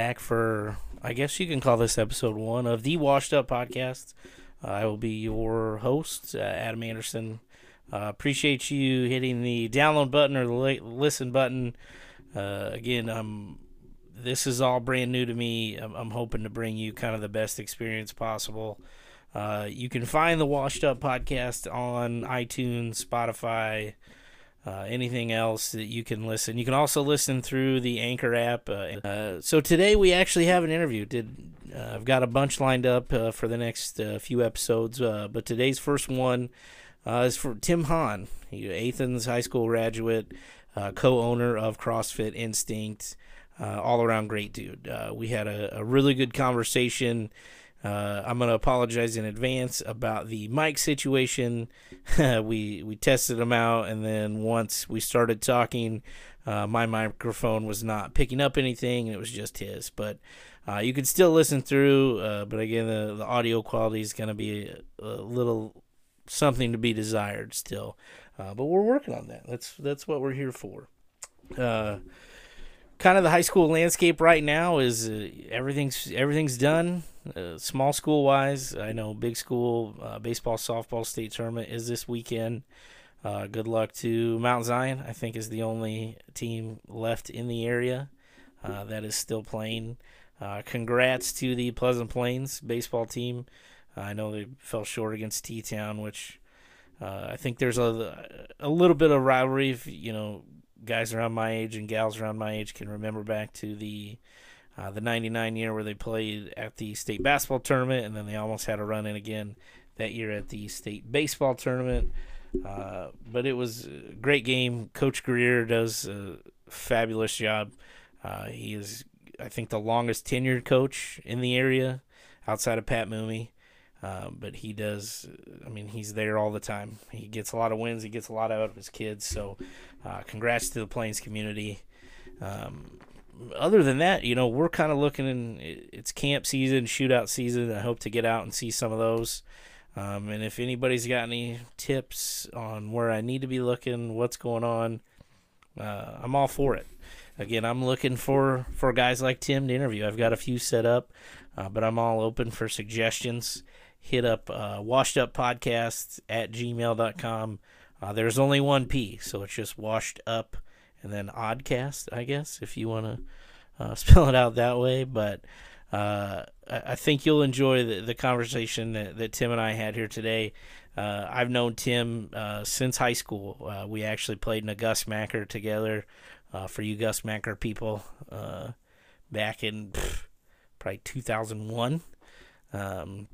back for, I guess you can call this episode one of the Washed Up Podcast. Uh, I will be your host, uh, Adam Anderson. Uh, appreciate you hitting the download button or the listen button. Uh, again, I'm. This is all brand new to me. I'm, I'm, hoping to bring you kind of the best experience possible. Uh, you can find the Washed Up podcast on iTunes, Spotify, uh, anything else that you can listen. You can also listen through the Anchor app. Uh, uh, so today we actually have an interview. Did uh, I've got a bunch lined up uh, for the next few episodes, but today's first one is for Tim Hahn, Athens High School graduate, co-owner of CrossFit Instinct. all around great dude. we had a, a really good conversation. Uh, I'm gonna apologize in advance about the mic situation. we we tested them out, and then once we started talking, uh, my microphone was not picking up anything, and it was just his. But uh, you can still listen through. Uh, but again, the, the audio quality is gonna be a, a, little something to be desired still. Uh, but we're working on that. That's that's what we're here for uh, kind of the high school landscape right now is uh, everything's everything's done. Uh, small school wise, I know big school uh, baseball, softball state tournament is this weekend. Uh, good luck to Mount Zion. I think is the only team left in the area uh, that is still playing. Uh, congrats to the Pleasant Plains baseball team. I know they fell short against T Town, which I think there's a a little bit of rivalry. If, you know, guys around my age and gals around my age can remember back to the uh, the 99 year where they played at the state basketball tournament and then they almost had a run in again that year at the state baseball tournament uh, but it was a great game coach Greer does a fabulous job uh, he is i think the longest tenured coach in the area outside of pat mooney uh, but he does. I mean, he's there all the time. He gets a lot of wins. He gets a lot out of his kids. So, uh, congrats to the Plains community. Um, other than that, you know, we're kind of looking in. It's camp season, shootout season. I hope to get out and see some of those. Um, and if anybody's got any tips on where I need to be looking, what's going on, uh, I'm all for it. Again, I'm looking for for guys like Tim to interview. I've got a few set up, uh, but I'm all open for suggestions hit up uh, washed up podcasts at gmail.com. Uh, there's only one P, so it's just washed up and then oddcast, I guess, if you want to uh, spell it out that way. But uh, I think you'll enjoy the, the conversation that, that, Tim and I had here today. Uh, I've known Tim uh, since high school. Uh, we actually played in a Gus Macker together. for you Gus Macker people, back in pff, probably 2001. Um,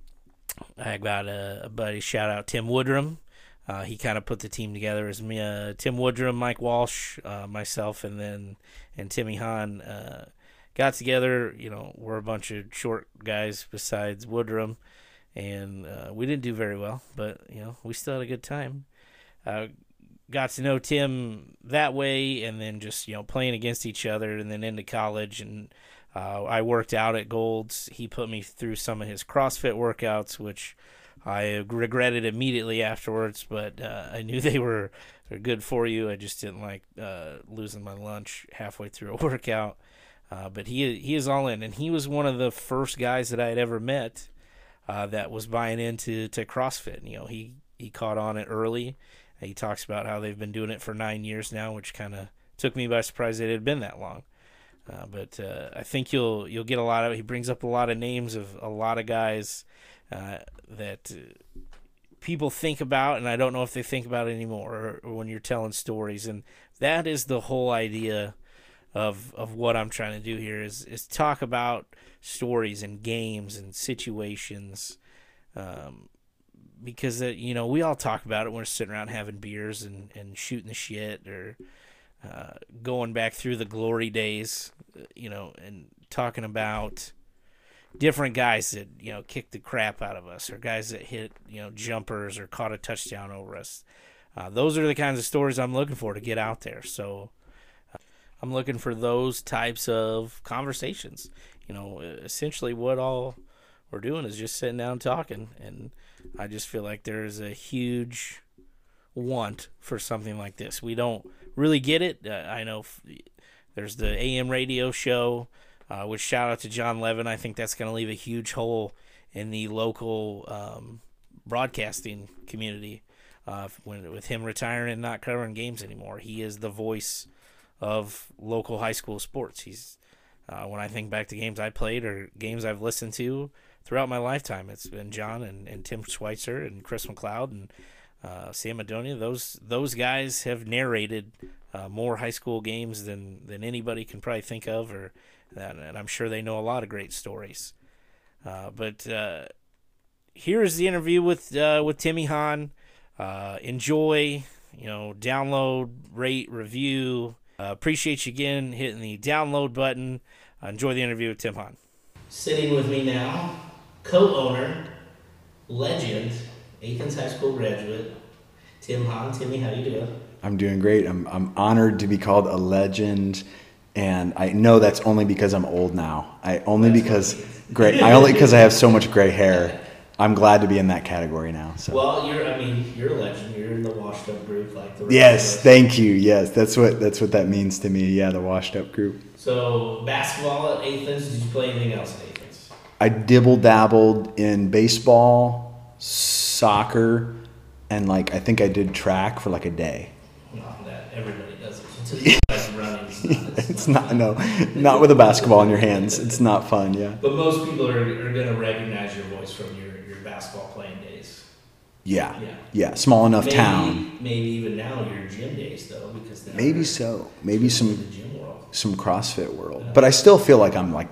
I got a, a buddy, shout out Tim Woodrum. Uh, he kind of put the team together as me, uh, Tim Woodrum, Mike Walsh, uh, myself, and then and Timmy Hahn uh, got together. You know, we're a bunch of short guys besides Woodrum, and uh, we didn't do very well, but you know, we still had a good time. Uh, got to know Tim that way, and then just you know playing against each other, and then into college and I worked out at Gold's. He put me through some of his CrossFit workouts, which I regretted immediately afterwards, but uh, I knew they were they're good for you. I just didn't like uh, losing my lunch halfway through a workout. Uh, but he he is all in, and he was one of the first guys that I had ever met uh, that was buying into to CrossFit. You know, he he caught on it early. He talks about how they've been doing it for nine years now, which kind of took me by surprise that it had been that long. Uh, but uh, I think you'll you'll get a lot of. He brings up a lot of names of a lot of guys uh, that uh, people think about, and I don't know if they think about anymore or, or, when you're telling stories. And that is the whole idea of of what I'm trying to do here is is talk about stories and games and situations. Um, because uh, you know we all talk about it when we're sitting around having beers and, and shooting the shit or uh, going back through the glory days, you know, and talking about different guys that you know kicked the crap out of us, or guys that hit you know jumpers or caught a touchdown over us. Uh, those are the kinds of stories I'm looking for to get out there. So uh, I'm looking for those types of conversations. You know, essentially what all we're doing is just sitting down talking, and I just feel like there is a huge want for something like this. We don't really get it. Uh, I know f- there's the AM radio show. Uh, which shout out to John Levin. I think that's going to leave a huge hole in the local um, broadcasting community. Uh, when with him retiring and not covering games anymore, he is the voice of local high school sports. He's uh, when I think back to games I played or games I've listened to throughout my lifetime, it's been John and, and Tim Schweitzer and Chris McLeod and uh, Sam Adonia. Those those guys have narrated uh, more high school games than than anybody can probably think of, or and I'm sure they know a lot of great stories. Uh, but uh, here's the interview with uh, with Timmy Hahn. Uh, enjoy, you know, download, rate, review. appreciate you again hitting the download button. enjoy the interview with Tim Hahn. Sitting with me now, co-owner, legend, Athens High School graduate, Tim Hahn. Timmy, how you doing? I'm doing great. I'm I'm honored to be called a legend, and I know that's only because I'm old now. I only that's because great. I only because I have so much gray hair. I'm glad to be in that category now. So. Well, you're. I mean, you're a legend. You're in the washed up group, like the. Yes, thank you. Yes, that's what that's what that means to me. Yeah, the washed up group. So basketball at Athens. Did you play anything else at Athens? I dibble dabbled in baseball, soccer, and like I think I did track for like a day. Not that everybody does it. it's not no, not with a basketball in your hands. It's not fun. Yeah. But most people are, are going to recognize your voice from your, your basketball playing days. Yeah. Yeah. Yeah. Small enough maybe, town. Maybe even now your gym days though, because maybe so. Maybe some some CrossFit world. Yeah. But I still feel like I'm like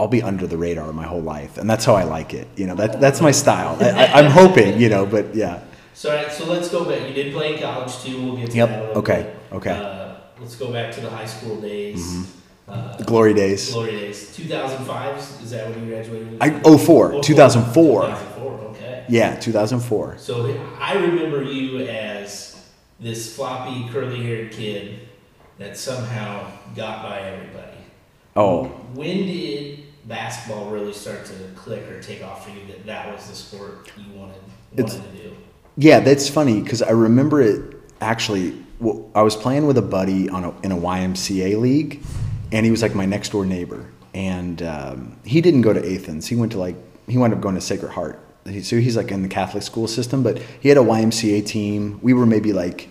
I'll be under the radar my whole life, and that's how I like it. You know, that that's my style. I, am hoping, you know, but yeah. So, right, so let's go back. You did play in college too. We'll get to yep. that. okay. Bit. Okay. Uh, let's go back to the high school days. Mm-hmm. Uh, glory days. Glory days. 2005 is that when you graduated? I 04. 2004. 2004. Okay. Yeah, 2004. So I remember you as this floppy, curly-haired kid that somehow got by everybody. Oh. When did basketball really start to click or take off for you that that was the sport you wanted, wanted it's, to do? Yeah, that's funny because I remember it actually. Well, I was playing with a buddy on a, in a YMCA league, and he was like my next door neighbor. And um, he didn't go to Athens. He went to like he wound up going to Sacred Heart. So he's like in the Catholic school system, but he had a YMCA team. We were maybe like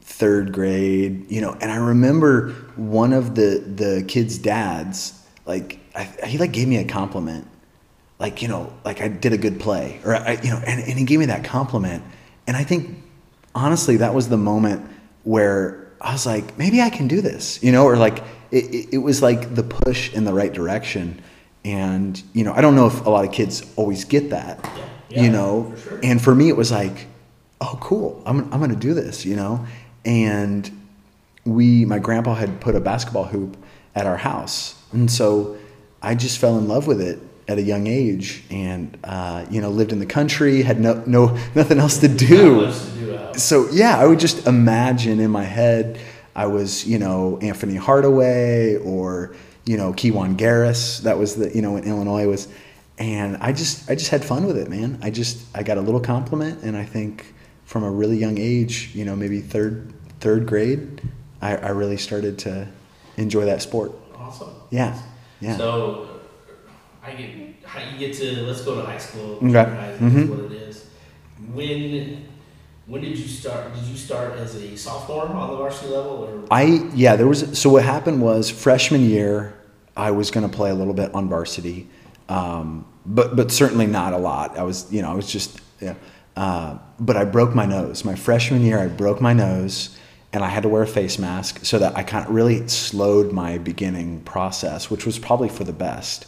third grade, you know. And I remember one of the the kids' dads, like I, he like gave me a compliment like you know like i did a good play or i you know and, and he gave me that compliment and i think honestly that was the moment where i was like maybe i can do this you know or like it, it, was like the push in the right direction. And you know i don't know if a lot of kids always get that yeah. Yeah, you know? For sure. and for me it was like oh cool. I'm, I'm going to do this you know? And we my grandpa had put a basketball hoop at our house. And so i just fell in love with it at a young age, and uh, you know, lived in the country, had no, no nothing else to do. So yeah, I would just imagine in my head, I was you know Anthony Hardaway or you know Kiwane Garris. That was the you know in Illinois was, and I just I just had fun with it, man. I just I got a little compliment, and I think from a really young age, you know, maybe third third grade, I, I really started to enjoy that sport. Awesome. Yeah. Yeah. So I get how you get to let's go to high school. Okay. Mm-hmm. what it is. When when did you start? Did you start as a sophomore on the varsity level, or I yeah there was so what happened was freshman year I was going to play a little bit on varsity, um, but but certainly not a lot. I was you know I was just yeah. Uh, but I broke my nose. My freshman year, I broke my nose, and I had to wear a face mask so that I kind of really slowed my beginning process, which was probably for the best.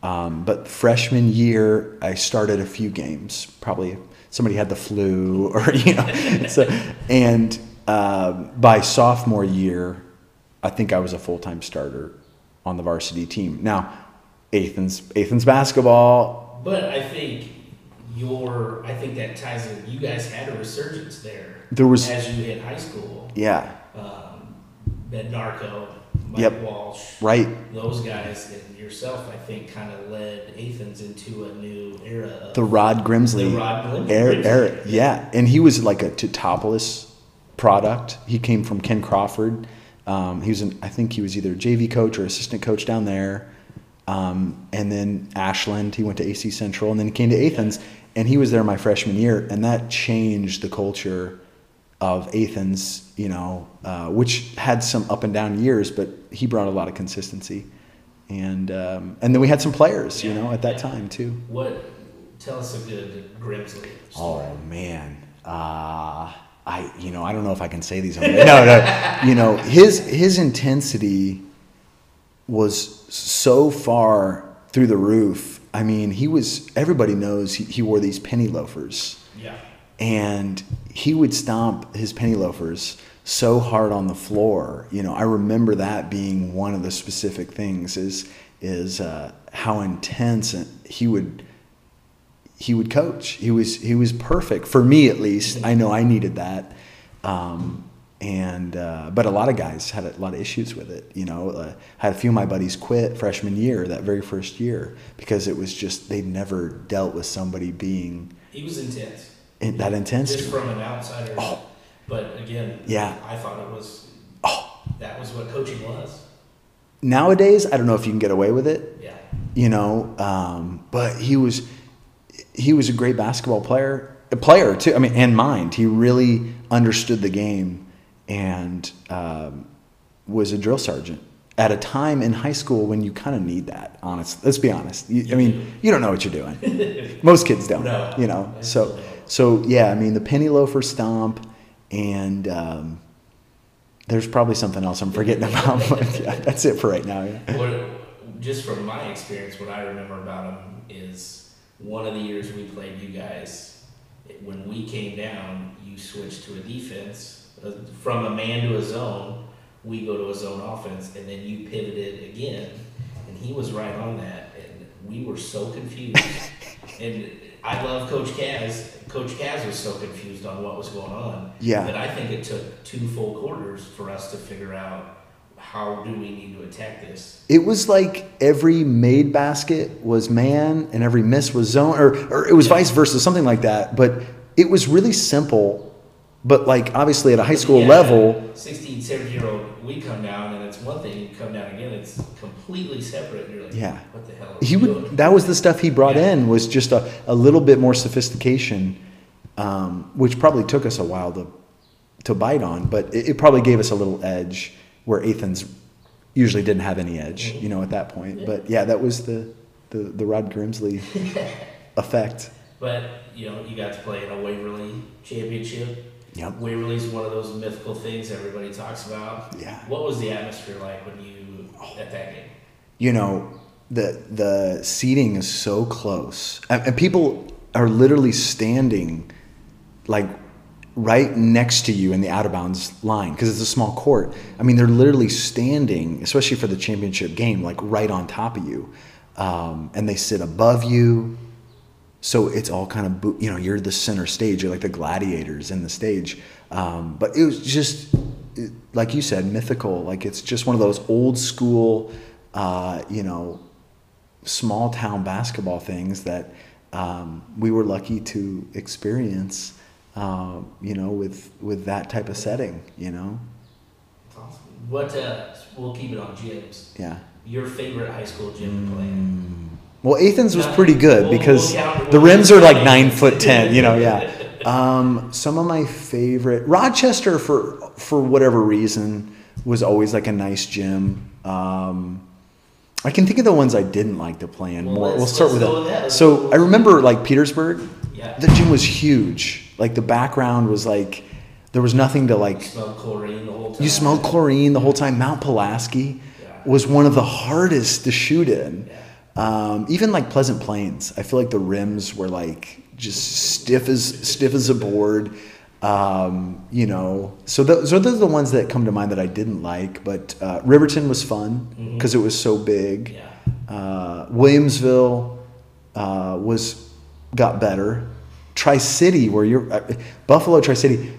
Um, but freshman year, I started a few games. Probably somebody had the flu, or you know. so, and uh, by sophomore year, I think I was a full time starter on the varsity team. Now, Athens, Athens basketball. But I think your, I think that ties in. You guys had a resurgence there. There was as you hit high school. Yeah. Um, Narco, Mike yep. Walsh, right? Those guys and yourself, I think, kind of led Athens into a new era. the Rod Grimsley, the Rod Grimsley, era, era, yeah, and he was like a Teutopolis product. He came from Ken Crawford. Um, he was, an, I think he was either JV coach or assistant coach down there. Um, and then Ashland, he went to AC Central, and then he came to Athens, and he was there my freshman year, and that changed the culture of Athens, you know, uh, which had some up and down years, but he brought a lot of consistency, and um, and then we had some players, you know, at that yeah. time too. What? Tell us a good Grimsley story. Oh man, uh, I you know I don't know if I can say these. On no, no, you know his his intensity was so far through the roof. I mean, he was. Everybody knows he, he wore these penny loafers, Yeah. And he would stomp his penny loafers so hard on the floor. You know, I remember that being one of the specific things is is uh, how intense he would he would coach. He was he was perfect for me at least. I know I needed that, um, and uh, but a lot of guys had a lot of issues with it. You know, uh, had a few of my buddies quit freshman year, that very first year, because it was just they'd never dealt with somebody being He was intense. In, that intense. Just from an outsider. Oh. But again, Yeah. I thought it was. Oh. That was what coaching was. Nowadays, I don't know if you can get away with it. Yeah. you know. Um, but he was he was a great basketball player, a player too. I mean, and mind. He really understood the game and um, was a drill sergeant at a time in high school when you kind of need that. Honest, let's be honest. You, I mean, you don't know what you're doing. Most kids don't. No. You know. So. So yeah. I mean, the penny loafer stomp and. Um, there's probably something else I'm forgetting about, but yeah, that's it for right now. Yeah. What, just from my experience, what I remember about them is one of the years we played you guys. When we came down, you switched to a defense uh, from a man to a zone. We go to a zone offense, and then you pivoted again, and he was right on that, and we were so confused. and I love Coach Kaz. Coach Kaz was so confused on what was going on. Yeah. That I think it took two full quarters for us to figure out how do we need to attack this. It was like every made basket was man and every miss was zone, or, or it was Yeah. vice versa, something like that. But it was really simple. But like obviously at a high school Yeah, level, 16, 17 year old, we come down and it's one thing, you come down again, it's completely separate. You're like, Yeah. what the hell? He would. doing? That was the stuff he brought Yeah. in was just a, a little bit more sophistication, um, which probably took us a while to to bite on. But it, it probably gave us a little edge where Athens usually didn't have any edge, you know, at that point. But yeah, that was the the, the Rod Grimsley effect. But, you know, you got to play in a Waverly championship. Yep. Waverly's one of those mythical things everybody talks about. Yeah. What was the atmosphere like when you, at that game? you know the the seating is so close and, and people are literally standing like right next to you in the out of bounds line because it's a small court i mean they're literally standing especially for the championship game like right on top of you um, and they sit above you so it's all kind of bo- you know you're the center stage you're like the gladiators in the stage um, but it was just it- like you said mythical like it's just one of those old school uh, you know small town basketball things that um, we were lucky to experience uh, you know with with that type of setting you know Awesome. What, uh, we'll keep it on gyms. yeah Your favorite high school gym to play in? Well, Athens was pretty good because the rims are like nine foot ten. You know, yeah. Um, some of my favorite Rochester for for whatever reason was always like a nice gym. Um, I can think of the ones I didn't like to play in Well, more. We'll start with that. with that. Let's So. I remember like Petersburg. Yeah. The gym was huge. Like the background was like there was nothing to like You Smelled chlorine the whole time. you smelled chlorine the whole time. Mount Pulaski Yeah. was one of the hardest to shoot in. Yeah. Um, even like Pleasant Plains, I feel like the rims were like just stiff as stiff as a board. Um, you know, so those are the ones that come to mind that I didn't like. But uh, Riverton was fun because it was so big. Yeah. Uh, Williamsville uh, was got better. Tri City, where you're uh, Buffalo, Tri City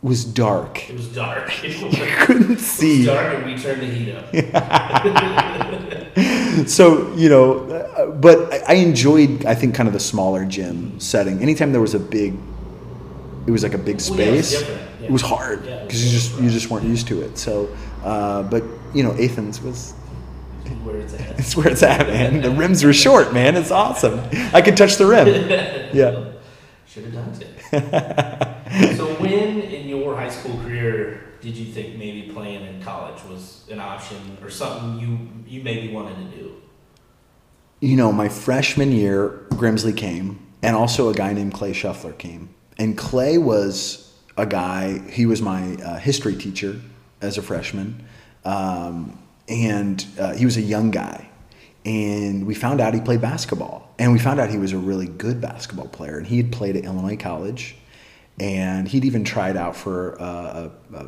was dark. It was dark. You couldn't see. It was dark and we turned the heat up. so you know uh, but I- enjoyed i think kind of the smaller gym setting anytime there was a big it was like a big Well, yeah, it was space yeah. it was hard Yeah, because you just you just weren't used to it so Uh, but you know, Athens was Where it's at. it's where it's at, man. The rims were short, man. It's awesome. I could touch the rim. Yeah. Should have done it. so when in your high school career did you think maybe playing in college was an option or something you you maybe wanted to do? You know, my freshman year, Grimsley came, and also a guy named Clay Shuffler came. And Clay was a guy, he was my uh, history teacher as a freshman. Um, and uh, he was a young guy. And we found out he played basketball. And we found out he was a really good basketball player. And he had played at Illinois College. And he'd even tried out for uh, uh,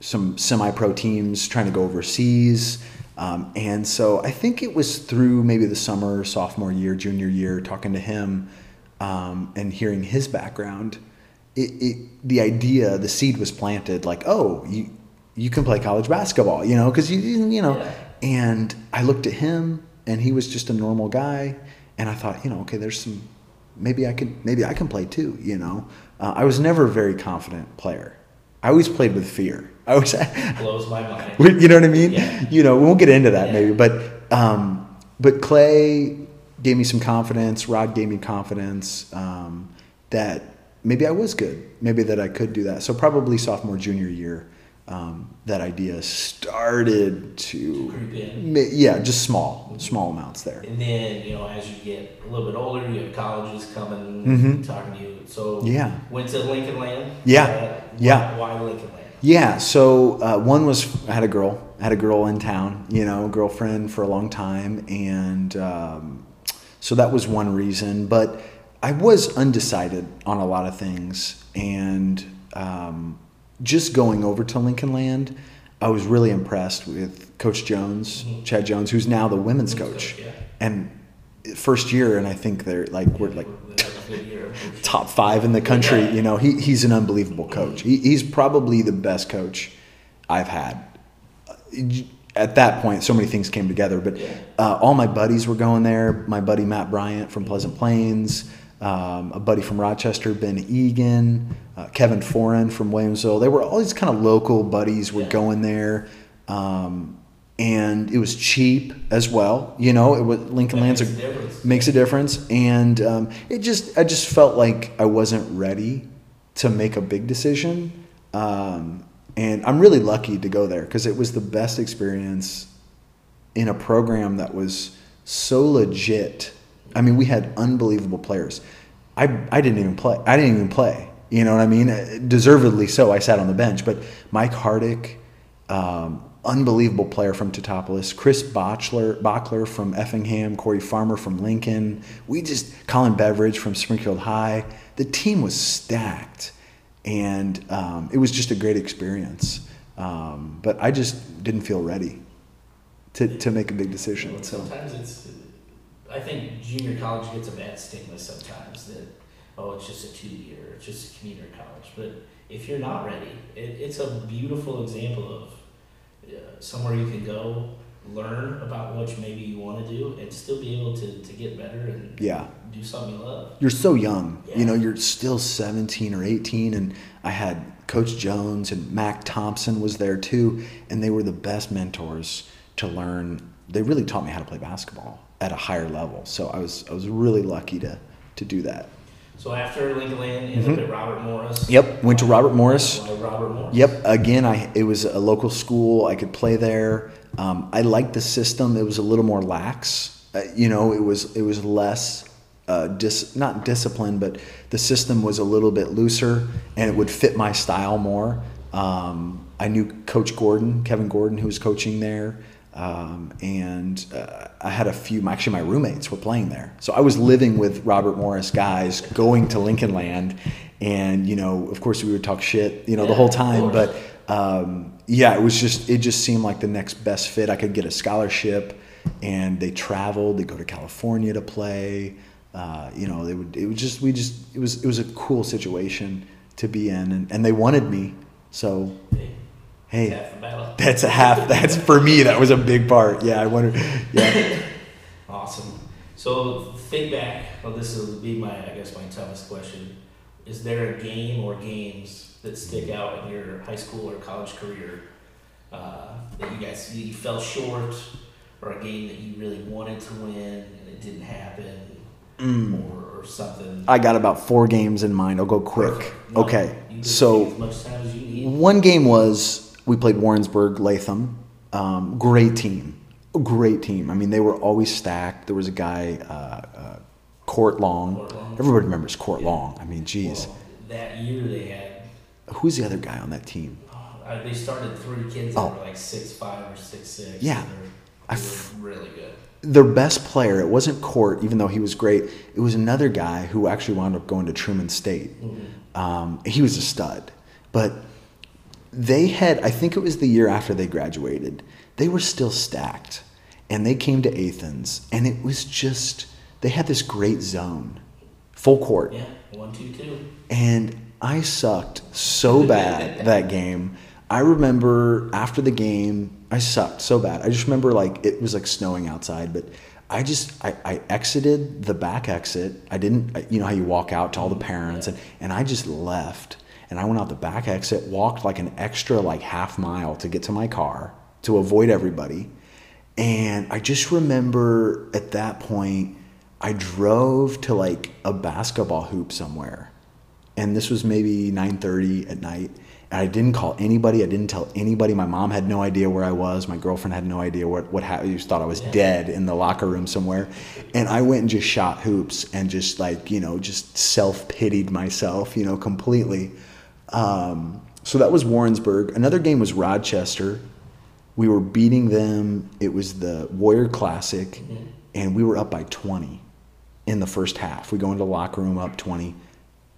some semi pro teams trying to go overseas. Um, and so I think it was through maybe the summer, sophomore year, junior year, talking to him um, and hearing his background, it, it, the idea, the seed was planted like, oh, you, you can play college basketball, you know, because you, you know. Yeah. And I looked at him and he was just a normal guy. And I thought, you know, okay, there's some, maybe I could, maybe I can play too, you know. Uh, I was never a very confident player. I always played with fear. I was, Blows my mind. you know what I mean? Yeah. You know, we won't get into that Yeah. maybe, but um, but Clay gave me some confidence. Rod gave me confidence um, that maybe I was good. Maybe that I could do that. So probably sophomore junior year, um, that idea started to, Creep in. yeah, just small, small amounts there. And then, you know, as you get a little bit older, you have colleges coming, Mhm. talking to you. So, Yeah. went to Lincoln Land. Yeah. Uh, Yeah. Why, why Lincoln Land? Yeah, so uh, one was I had a girl, I had a girl in town, you know, girlfriend for a long time, and um, so that was one reason. But I was undecided on a lot of things, and um, just going over to Lincoln Land, I was really impressed with Coach Jones, Mhm. Chad Jones, who's now the women's Women's coach, coach, yeah. and first year, and I think they're like we're like They had a good year. top five in the country. Yeah. You know, he, he's an unbelievable coach. He, he's probably the best coach I've had. At that point, so many things came together. But uh, all my buddies were going there. My buddy Matt Bryant from Pleasant Plains, um, a buddy from Rochester, Ben Egan, uh, Kevin Foran from Williamsville. They were all these kind of local buddies were Yeah. going there. Um, and it was cheap as well. You know, it was Lincoln Land's makes a, makes a difference and um, it just i just felt like i wasn't ready to make a big decision um, and i'm really lucky to go there because it was the best experience in a program that was so legit. I mean we had unbelievable players. I, I didn't even play i didn't even play you know what i mean? Deservedly so i sat on the bench but mike hardick um, unbelievable player from Teutopolis, Chris Bachler, Bachler from Effingham, Corey Farmer from Lincoln. We just Colin Beveridge from Springfield High. The team was stacked, and um, it was just a great experience. Um, but I just didn't feel ready to, to make a big decision. So Sometimes it's, I think junior college gets a bad stigma sometimes that, oh, it's just a two year, it's just a community college. But if you're not ready, it, it's a beautiful example of somewhere you can go, learn about what maybe you want to do, and still be able to, to get better and yeah. do something you love. you're so young. You know, you're still 17 or 18, and I had Coach Jones and Mac Thompson was there too, and they were the best mentors to learn. They really taught me how to play basketball at a higher level. So I was I was really lucky to to do that. So after Lincoln Land, ended up at Robert Morris. Mm-hmm. Yep, went to Robert Morris. Robert Morris? Yep. Again, I it was a local school. I could play there. Um, I liked the system. It was a little more lax. Uh, you know, it was it was less uh, dis not discipline, but the system was a little bit looser, and it would fit my style more. Um, I knew Coach Gordon, Kevin Gordon, who was coaching there. Um, and uh, I had a few. Actually, my roommates were playing there, so I was living with Robert Morris guys, going to Lincoln Land, and you know, of course, we would talk shit, you know, the whole time. But um, yeah, it was just it just seemed like the next best fit. I could get a scholarship, and they traveled. They go to California to play. Uh, you know, they would. It was just we just it was it was a cool situation to be in, and, and they wanted me. So Hey, the that's a half. That's for me. That was a big part. Yeah, I wonder. Yeah. Awesome. So think back. Well, this will be my, I guess, my toughest question. Is there a game or games that stick out in your high school or college career uh, that you guys you fell short, or a game that you really wanted to win and it didn't happen, or, or something? I got about four games in mind. I'll go quick. No, Okay, so as much time as you need. One game was we played Warrensburg Latham. Um, great team, great team. I mean, they were always stacked. There was a guy, uh, uh, Court Long. Court Long. Everybody remembers Court Long. I mean, geez, Well, that year they had who's the other guy on that team? uh, they started three kids that Oh. were like six five or six six. Yeah. they're f- really good. Their best player. It wasn't Court, even though he was great. It was another guy who actually wound up going to Truman State. Um, he was a stud, but they had i think it was the year after they graduated they were still stacked. And they came to athens and it was just they had this great zone full court. Yeah, one two two. and i sucked so bad that game. I remember after the game i sucked so bad. I just remember like it was like snowing outside but i just i, I exited the back exit. I didn't you know how you walk out to all the mm-hmm. parents and, and i just left and i went out the back exit walked like an extra like half mile to get to my car to avoid everybody. And i just remember at that point i drove to like a basketball hoop somewhere. And this was maybe 9.30 at night. And i didn't call anybody. I didn't tell anybody. My mom had no idea where i was. My girlfriend had no idea what, what happened just thought i was dead in the locker room somewhere. And i went and just shot hoops and just like you know just self-pitied myself you know completely um, so that was warrensburg. Another game was rochester. We were beating them. It was the warrior classic and we were up by 20 in the first half. We go into the locker room up 20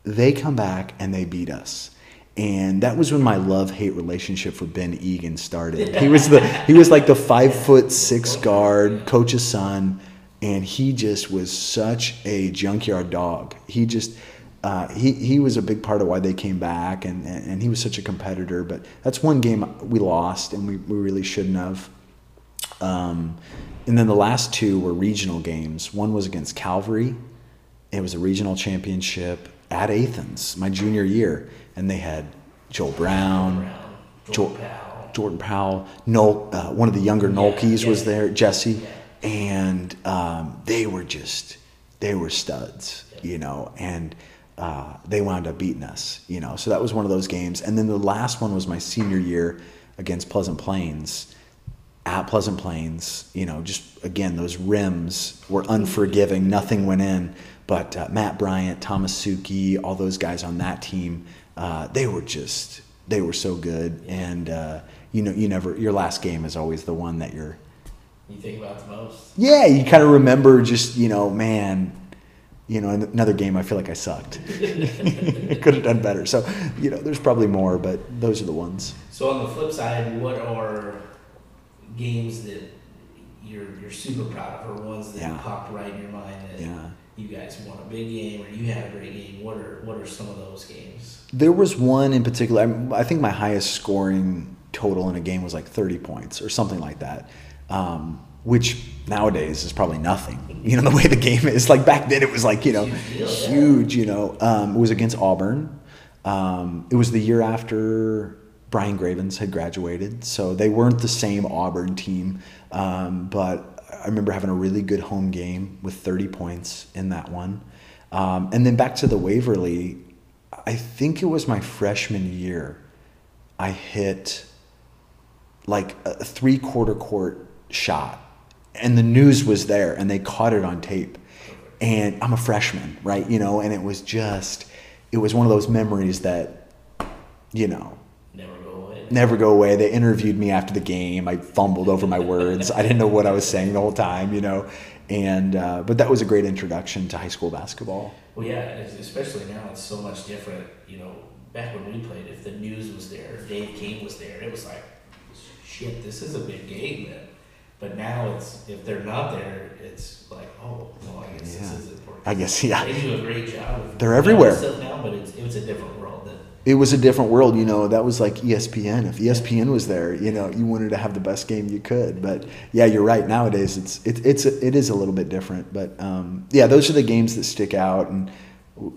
they come back and they beat us. And that was when my love-hate relationship for ben egan started. He was the he was like the five foot six guard coach's son and he just was such a junkyard dog. He just uh, he, he was a big part of why they came back and, and, he was such a competitor but that's one game we lost and we, we really shouldn't have um, and then the last two were regional games. One was against Calvary. It was a regional championship at Athens, my junior year, and they had Joel Brown, Brown, Jo- Jordan Powell. Jordan Powell, Nol, uh, one of the younger Nolkeys yeah. was there, Jesse, and um, they were just they were studs, you know, and uh, they wound up beating us, you know. So that was one of those games, and then the last one was my senior year against Pleasant Plains. At Pleasant Plains, you know, just again those rims were unforgiving. Nothing went in, but uh, Matt Bryant, Thomas Suki, all those guys on that team, uh, they were just they were so good. And uh, you know, you never your last game is always the one that you're You think about the most. yeah, you kind of remember just, you know, man, you know, another game, I feel like I sucked. Could have done better. So, you know, there's probably more, but those are the ones. So on the flip side, what are games that you're you're super proud of, or ones that Yeah. popped right in your mind that Yeah. you guys won a big game or you had a great game? What are what are some of those games? There was one in particular, I, I think my highest scoring total in a game was like 30 points or something like that, um, which nowadays is probably nothing. You know, the way the game is. Like back then, it was like, you know, Huge you know. Um, it was against Auburn. Um, it was the year after Brian Gravens had graduated, so they weren't the same Auburn team. Um, but I remember having a really good home game with 30 points in that one. Um, and then back to the Waverly, I think it was my freshman year. I hit like a three quarter court shot, and the news was there, and they caught it on tape. And I'm a freshman, right? You know, and it was just, it was one of those memories that, you know, Never go away. never go away. They interviewed me after the game. I fumbled over my words. I didn't know what I was saying the whole time, you know. And uh, but that was a great introduction to high school basketball. Well, yeah, especially now it's so much different. You know, back when we played, if the news was there, if Dave King was there, it was like, shit, this is a big game. But now it's if they're not there, it's like, oh, well, I guess Yeah. this is important. I guess yeah. They do a great job. Of They're everywhere. Now, but it's, it's a different world. It was a different world, you know. That was like ESPN. If ESPN was there, you know, you wanted to have the best game you could. But yeah, you're right. Nowadays, it's it, it's it is a little bit different. But um, yeah, those are the games that stick out, and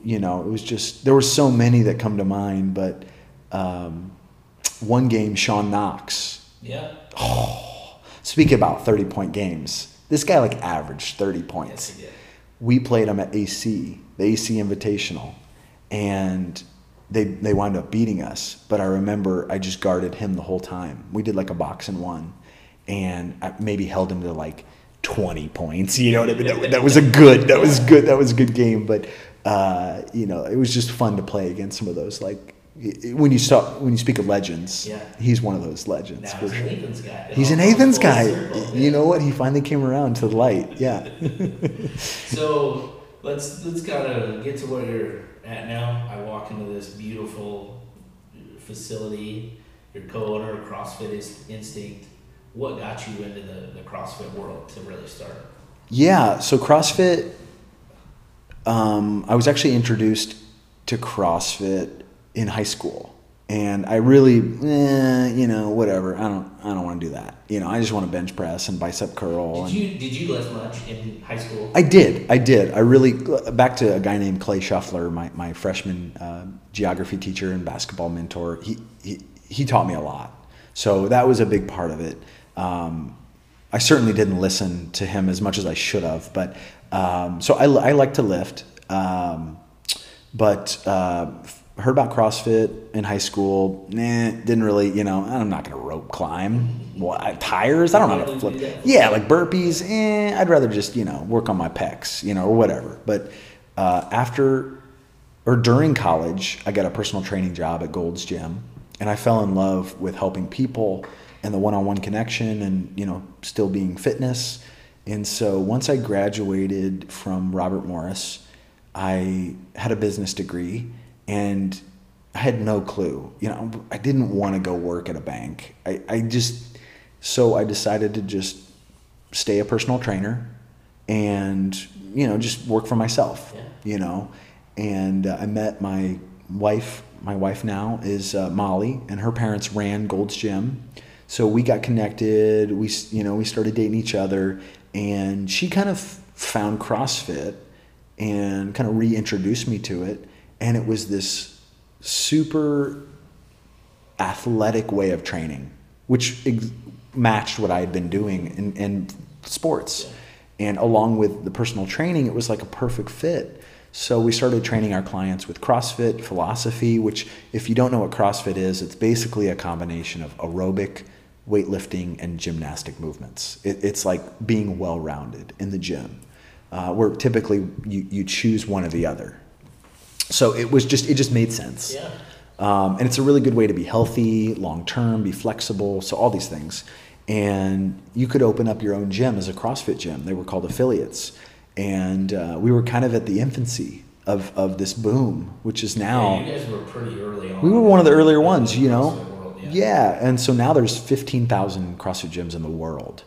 you know, it was just there were so many that come to mind. But um, one game, Sean Knox, Yeah. Speaking about 30 point games, this guy like averaged 30 points. Yes, we played him at AC, the AC Invitational, and they they wound up beating us. But I remember I just guarded him the whole time. We did like a box and one, and I maybe held him to like twenty points. You know what I mean? That, that was a good. That was good. That was a good game. But uh, you know, it was just fun to play against some of those. Like when you stop when you speak of legends, Yeah. he's one of those legends Now for he's sure. Nathan's guy. He's an comes Nathan's guy. circle, You know what? He finally came around to the light. Yeah. So let's let's kind of get to where you're at now. I walk into this beautiful facility. Your co-owner of CrossFit is Instinct. What got you into the, the CrossFit world to really start? Yeah, so CrossFit. Um, I was actually introduced to CrossFit in high school, and I really, eh, you know, whatever. I don't, I don't want to do that. You know, I just want to bench press and bicep curl. Did you did you lift much in high school? I did, I did. I really back to a guy named Clay Shuffler, my my freshman uh, geography teacher and basketball mentor. He he he taught me a lot, so that was a big part of it. Um, I certainly didn't listen to him as much as I should have, but um, so I, I like to lift. Um, but uh, heard about CrossFit in high school. Nah, didn't really, you know. I'm not gonna rope climb. What tires? I don't know how to flip. Yeah, like burpees. Eh, I'd rather just you know work on my pecs, you know, or whatever. But uh, after or during college, I got a personal training job at Gold's Gym, and I fell in love with helping people and the one-on-one connection, and you know, still being fitness. And so once I graduated from Robert Morris, I had a business degree, and I had no clue. You know, I didn't want to go work at a bank. I, I just so I decided to just stay a personal trainer and you know just work for myself Yeah. you know and uh, i met my wife my wife now is uh, molly and her parents ran gold's gym so we got connected we you know we started dating each other and she kind of found crossfit and kind of reintroduced me to it and it was this super athletic way of training, which ex- matched what I had been doing in, in sports. And along with the personal training, it was like a perfect fit. So we started training our clients with CrossFit philosophy, which, if you don't know what CrossFit is, it's basically a combination of aerobic, weightlifting, and gymnastic movements. It, it's like being well rounded in the gym, uh, where typically you, you choose one or the other. So it was just, it just made sense. Yeah. Um, and it's a really good way to be healthy, long term, be flexible, so all these things. And you could open up your own gym as a CrossFit gym. They were called affiliates. And uh, we were kind of at the infancy of, of this boom, which is now. Yeah, you guys were pretty early on. We were one of the earlier ones, you know. World, yeah. Yeah, and so now there's 15,000 CrossFit gyms in the world.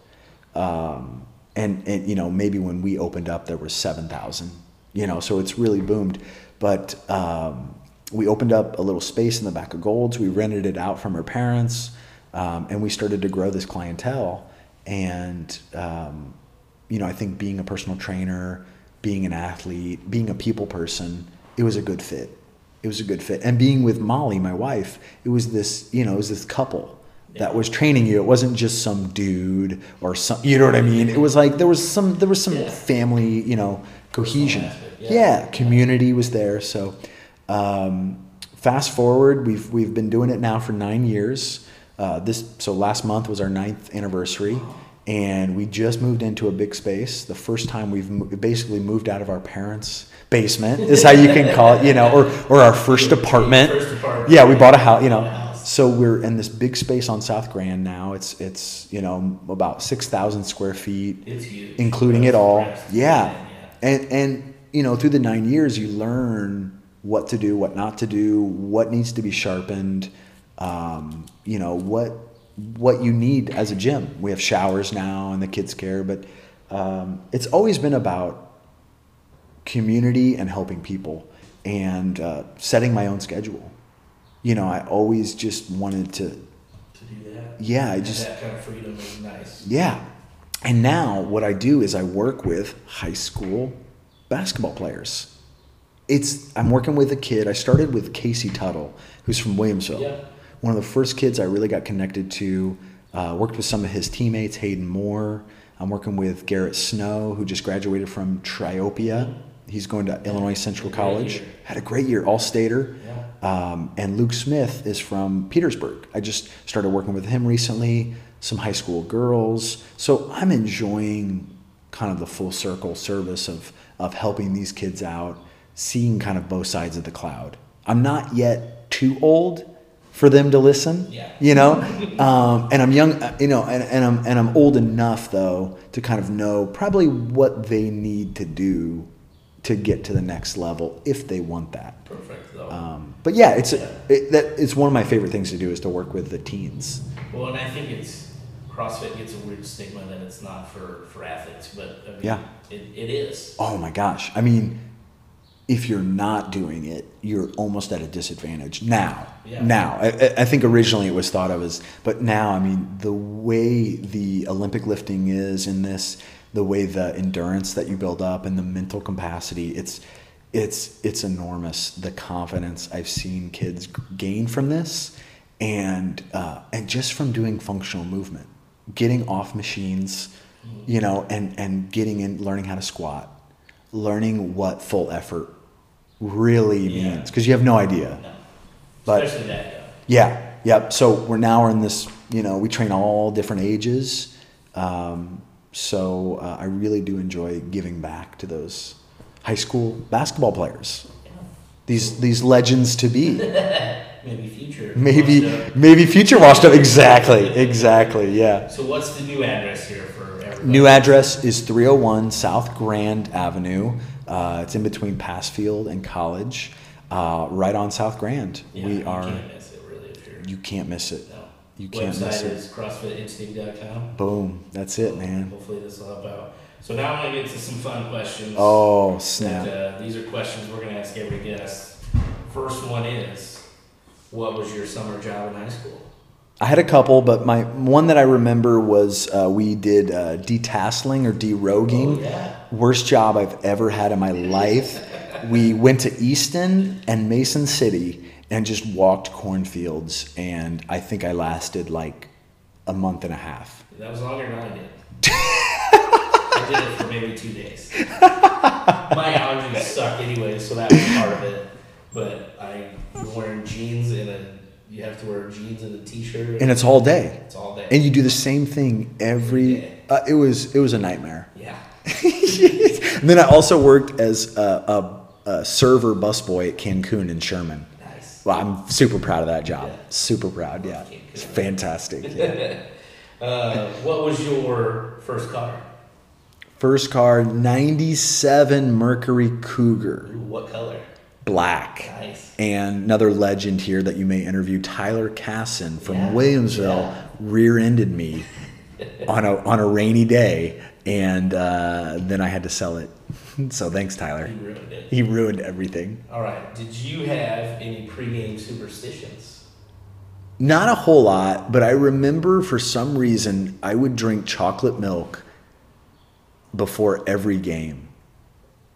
Um, and, and, you know, maybe when we opened up, there was 7,000, you know, so it's really boomed. But um, we opened up a little space in the back of Gold's. We rented it out from our parents, um, and we started to grow this clientele. And, um, you know, I think being a personal trainer, being an athlete, being a people person, it was a good fit. It was a good fit. And being with Molly, my wife, it was this, you know, it was this couple that was training you. It wasn't just some dude or some, you know what I mean? It was like there was some, there was some Yeah. family, you know, cohesion. aspect, yeah. yeah. community was there. So, um, fast forward, we've we've been doing it now for nine years. Uh, this so last month was our ninth anniversary, and we just moved into a big space. The first time we've mo- basically moved out of our parents' basement is how you can call it, you know, or or our first apartment. First apartment. Yeah, we bought a house, you know. So we're in this big space on South Grand now. It's it's you know about six thousand square feet It's huge. including it all. Yeah. And and you know, through the nine years, you learn what to do, what not to do, what needs to be sharpened. Um, you know what what you need as a gym. We have showers now and the kids care, but um, it's always been about community and helping people and uh, setting my own schedule. You know, I always just wanted to. To do that. Yeah, I just that kind of freedom is nice. yeah. And now what I do is I work with high school basketball players. It's I'm working with a kid. I started with Casey Tuttle, who's from Williamsville. Yeah. One of the first kids I really got connected to Uh, worked with some of his teammates, Hayden Moore. I'm working with Garrett Snow, who just graduated from Triopia. He's going to Illinois Central College. Had a great year, all stater. Yeah. Um, and Luke Smith is from Petersburg. I just started working with him recently, some high school girls. So I'm enjoying kind of the full circle service of, of helping these kids out, seeing kind of both sides of the cloud. I'm not yet too old for them to listen, Yeah. you know, um, and I'm young, uh, you know, and, and I'm and I'm old enough though to kind of know probably what they need to do to get to the next level if they want that. Perfect though. Um, but yeah, it's it, that it's one of my favorite things to do is to work with the teens. well, and I think it's CrossFit gets a weird stigma that it's not for for athletes, but I mean, Yeah. it, it is. Oh my gosh! I mean, if you're not doing it, you're almost at a disadvantage now. Yeah. Now, I, I- I think originally it was thought of as, but now, I mean, the way the Olympic lifting is in this, the way the endurance that you build up and the mental capacity, it's it's it's enormous. The confidence I've seen kids gain from this, and uh, and just from doing functional movement, getting off machines, you know, and and getting in, learning how to squat, learning what full effort really Yeah. means, because you have no idea. No. But- Especially that. Yeah, yep. So we're now in this, you know, we train all different ages. Um, so uh, I really do enjoy giving back to those high school basketball players. Yeah. These these legends to be. Maybe future. Maybe up. maybe future washed up. Exactly, exactly. Yeah. So what's the new address here for everybody? New address is 301 South Grand Avenue. Uh, it's in between Pasfield and College, uh, right on South Grand. Yeah, we you are. can't miss it really if you're. You can't miss it. no. You can't Website miss it. is CrossFitinstinct.com. Boom. That's it, man. Hopefully this will help out. So now I'm gonna get to some fun questions. Oh snap! uh, these are questions we're gonna ask every guest. First one is, what was your summer job in high school? I had a couple, but my one that I remember was uh, we did uh, detasseling or deroguing. Oh, yeah. Worst job I've ever had in my life. We went to Easton and Mason City and just walked cornfields, and I think I lasted like a month and a half. That was longer than I did. I did it for maybe two days. My allergies suck anyway, so that was part of it. But I was wearing jeans and a you have to wear jeans and a t-shirt. And it's all day, it's all day. and you do the same thing every. Uh, it was it was a nightmare. yeah. and then I also worked as a, a, a server busboy at Cancun in Sherman. Nice. Well, I'm super proud of that job. Yeah. Super proud. Yeah, it's fantastic. Yeah. Uh, what was your first car? First car, '97 Mercury Cougar, Ooh, what color? Black. Nice. And another legend here that you may interview, Tyler Casson from Yeah. Williamsville, Yeah. rear-ended me on a on a rainy day, and uh, then I had to sell it. So thanks, Tyler. You ruined it. He ruined everything. All right. Did you have any pregame superstitions? Not a whole lot, but I remember for some reason I would drink chocolate milk before every game.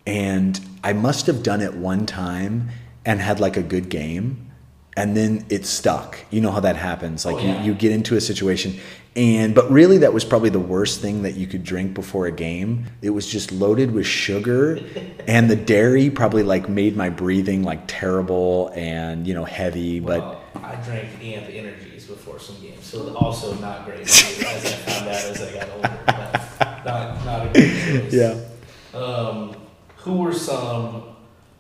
And I must have done it one time and had like a good game. And then it stuck. You know how that happens. Like Oh, yeah. you, you get into a situation and but really that was probably the worst thing that you could drink before a game. It was just loaded with sugar and the dairy probably like made my breathing like terrible and you know heavy, but I drank amp energies before some games, so also not great. as I found out as I got older, but not not a good choice. yeah. Um, who were some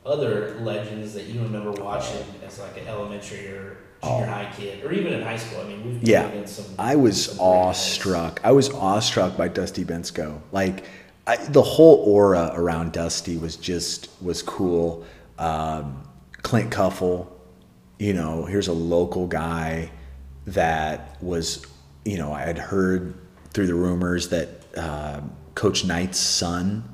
other legends that you remember watching as like an elementary or junior high kid, or even in high school? I mean, we've Yeah. some. I was awestruck. I was awestruck by Dusty Bensko. Like I, the whole aura around Dusty was just was cool. Um, Clint Cuffle, you know, here's a local guy that was, you know, I had heard through the rumors that uh, Coach Knight's son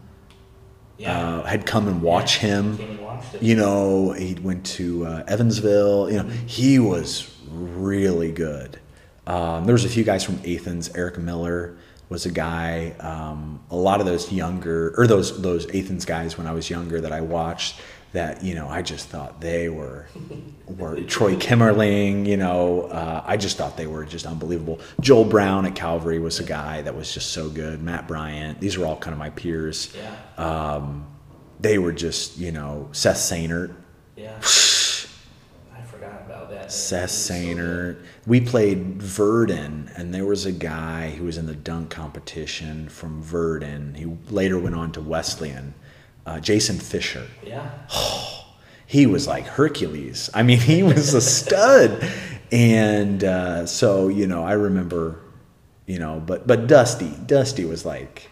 Yeah. uh, had come and watched him and you know, he went to uh, Evansville. You know, he was really good. Um, there was a few guys from Athens. Eric Miller was a guy. Um, a lot of those younger or those those Athens guys when I was younger that I watched. That you know I just thought they were were Troy Kimmerling. You know, uh, I just thought they were just unbelievable. Joel Brown at Calvary was a guy that was just so good. Matt Bryant. These were all kind of my peers. Yeah. Um, they were just you know Seth Sainert. Yeah. I forgot about that. Seth He was so Sainer. We played Virden, and there was a guy who was in the dunk competition from Virden. He later went on to Wesleyan. Uh, Jason Fisher. Yeah. He was like Hercules. I mean, he was a stud. And uh, so, you know, I remember, you know, but but Dusty, Dusty was like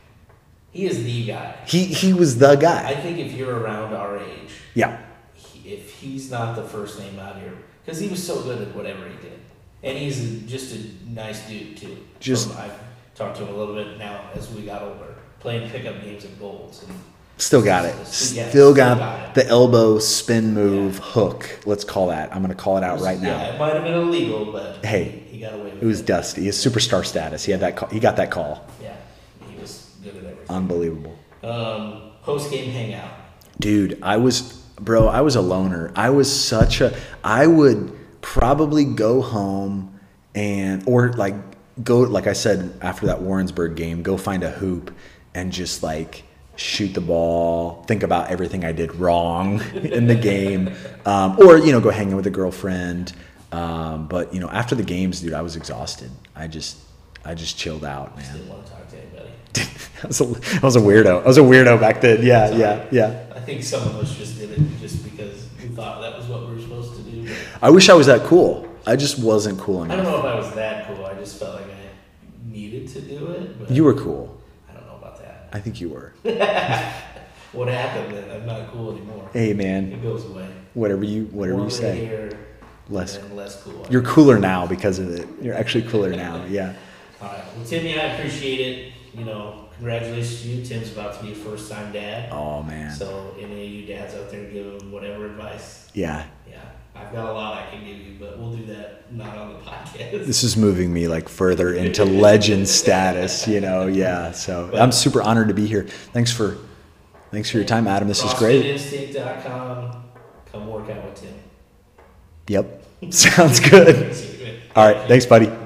He is the guy. he he was the guy. I think if you're around our age, Yeah. he, if he's not the first name out here, because he was so good at whatever he did, and he's just a nice dude too. Just- From- I've talked to him a little bit now as we got older, playing pickup games at Golds, and Still got it. Still still got, got it. the elbow spin move Yeah. hook. Let's call that. I'm going to call it out right now. Yeah, it might have been illegal, but Hey, he, he got away with It was Dusty. His superstar status. He had that. Call, he got that call. Yeah, he was good at everything. Unbelievable, Um, Post game hangout. dude. I was, bro. I was a loner. I was such a. I would probably go home and or like go like I said after that Warrensburg game, go find a hoop and just like shoot the ball, think about everything I did wrong in the game, um, or you know go hang out with a girlfriend. Um, but you know after the games, dude, I was exhausted. I just I just chilled out, man. Didn't want to talk to anybody. I was, a, I was a weirdo. I was a weirdo back then. Yeah, yeah, yeah. I think some of us just did it just because we thought that was what we were supposed to do. I wish I was that cool. I just wasn't cool enough. I don't know if I was that cool. I just felt like I needed to do it. But You were cool. I don't know about that. I think you were. What happened? Then I'm not cool anymore. Hey, man. It goes away. Whatever you whatever you say. hair, Less. less cool. You're cooler now because of it. You're actually cooler now. Yeah. All right. Well, Timmy, I appreciate it. You know, congratulations to you. Tim's about to be a first time dad. Oh man. So, any of you dads out there, give him whatever advice. Yeah. I've got a lot I can give you, but we'll do that not on the podcast. This is moving me like further into legend status. You know. Yeah. So I'm super honored to be here. Thanks for thanks for your time, Adam. This is great. CrossFitInstinct.com. Come work out with Tim. Yep. Sounds good. All right. Thanks, buddy.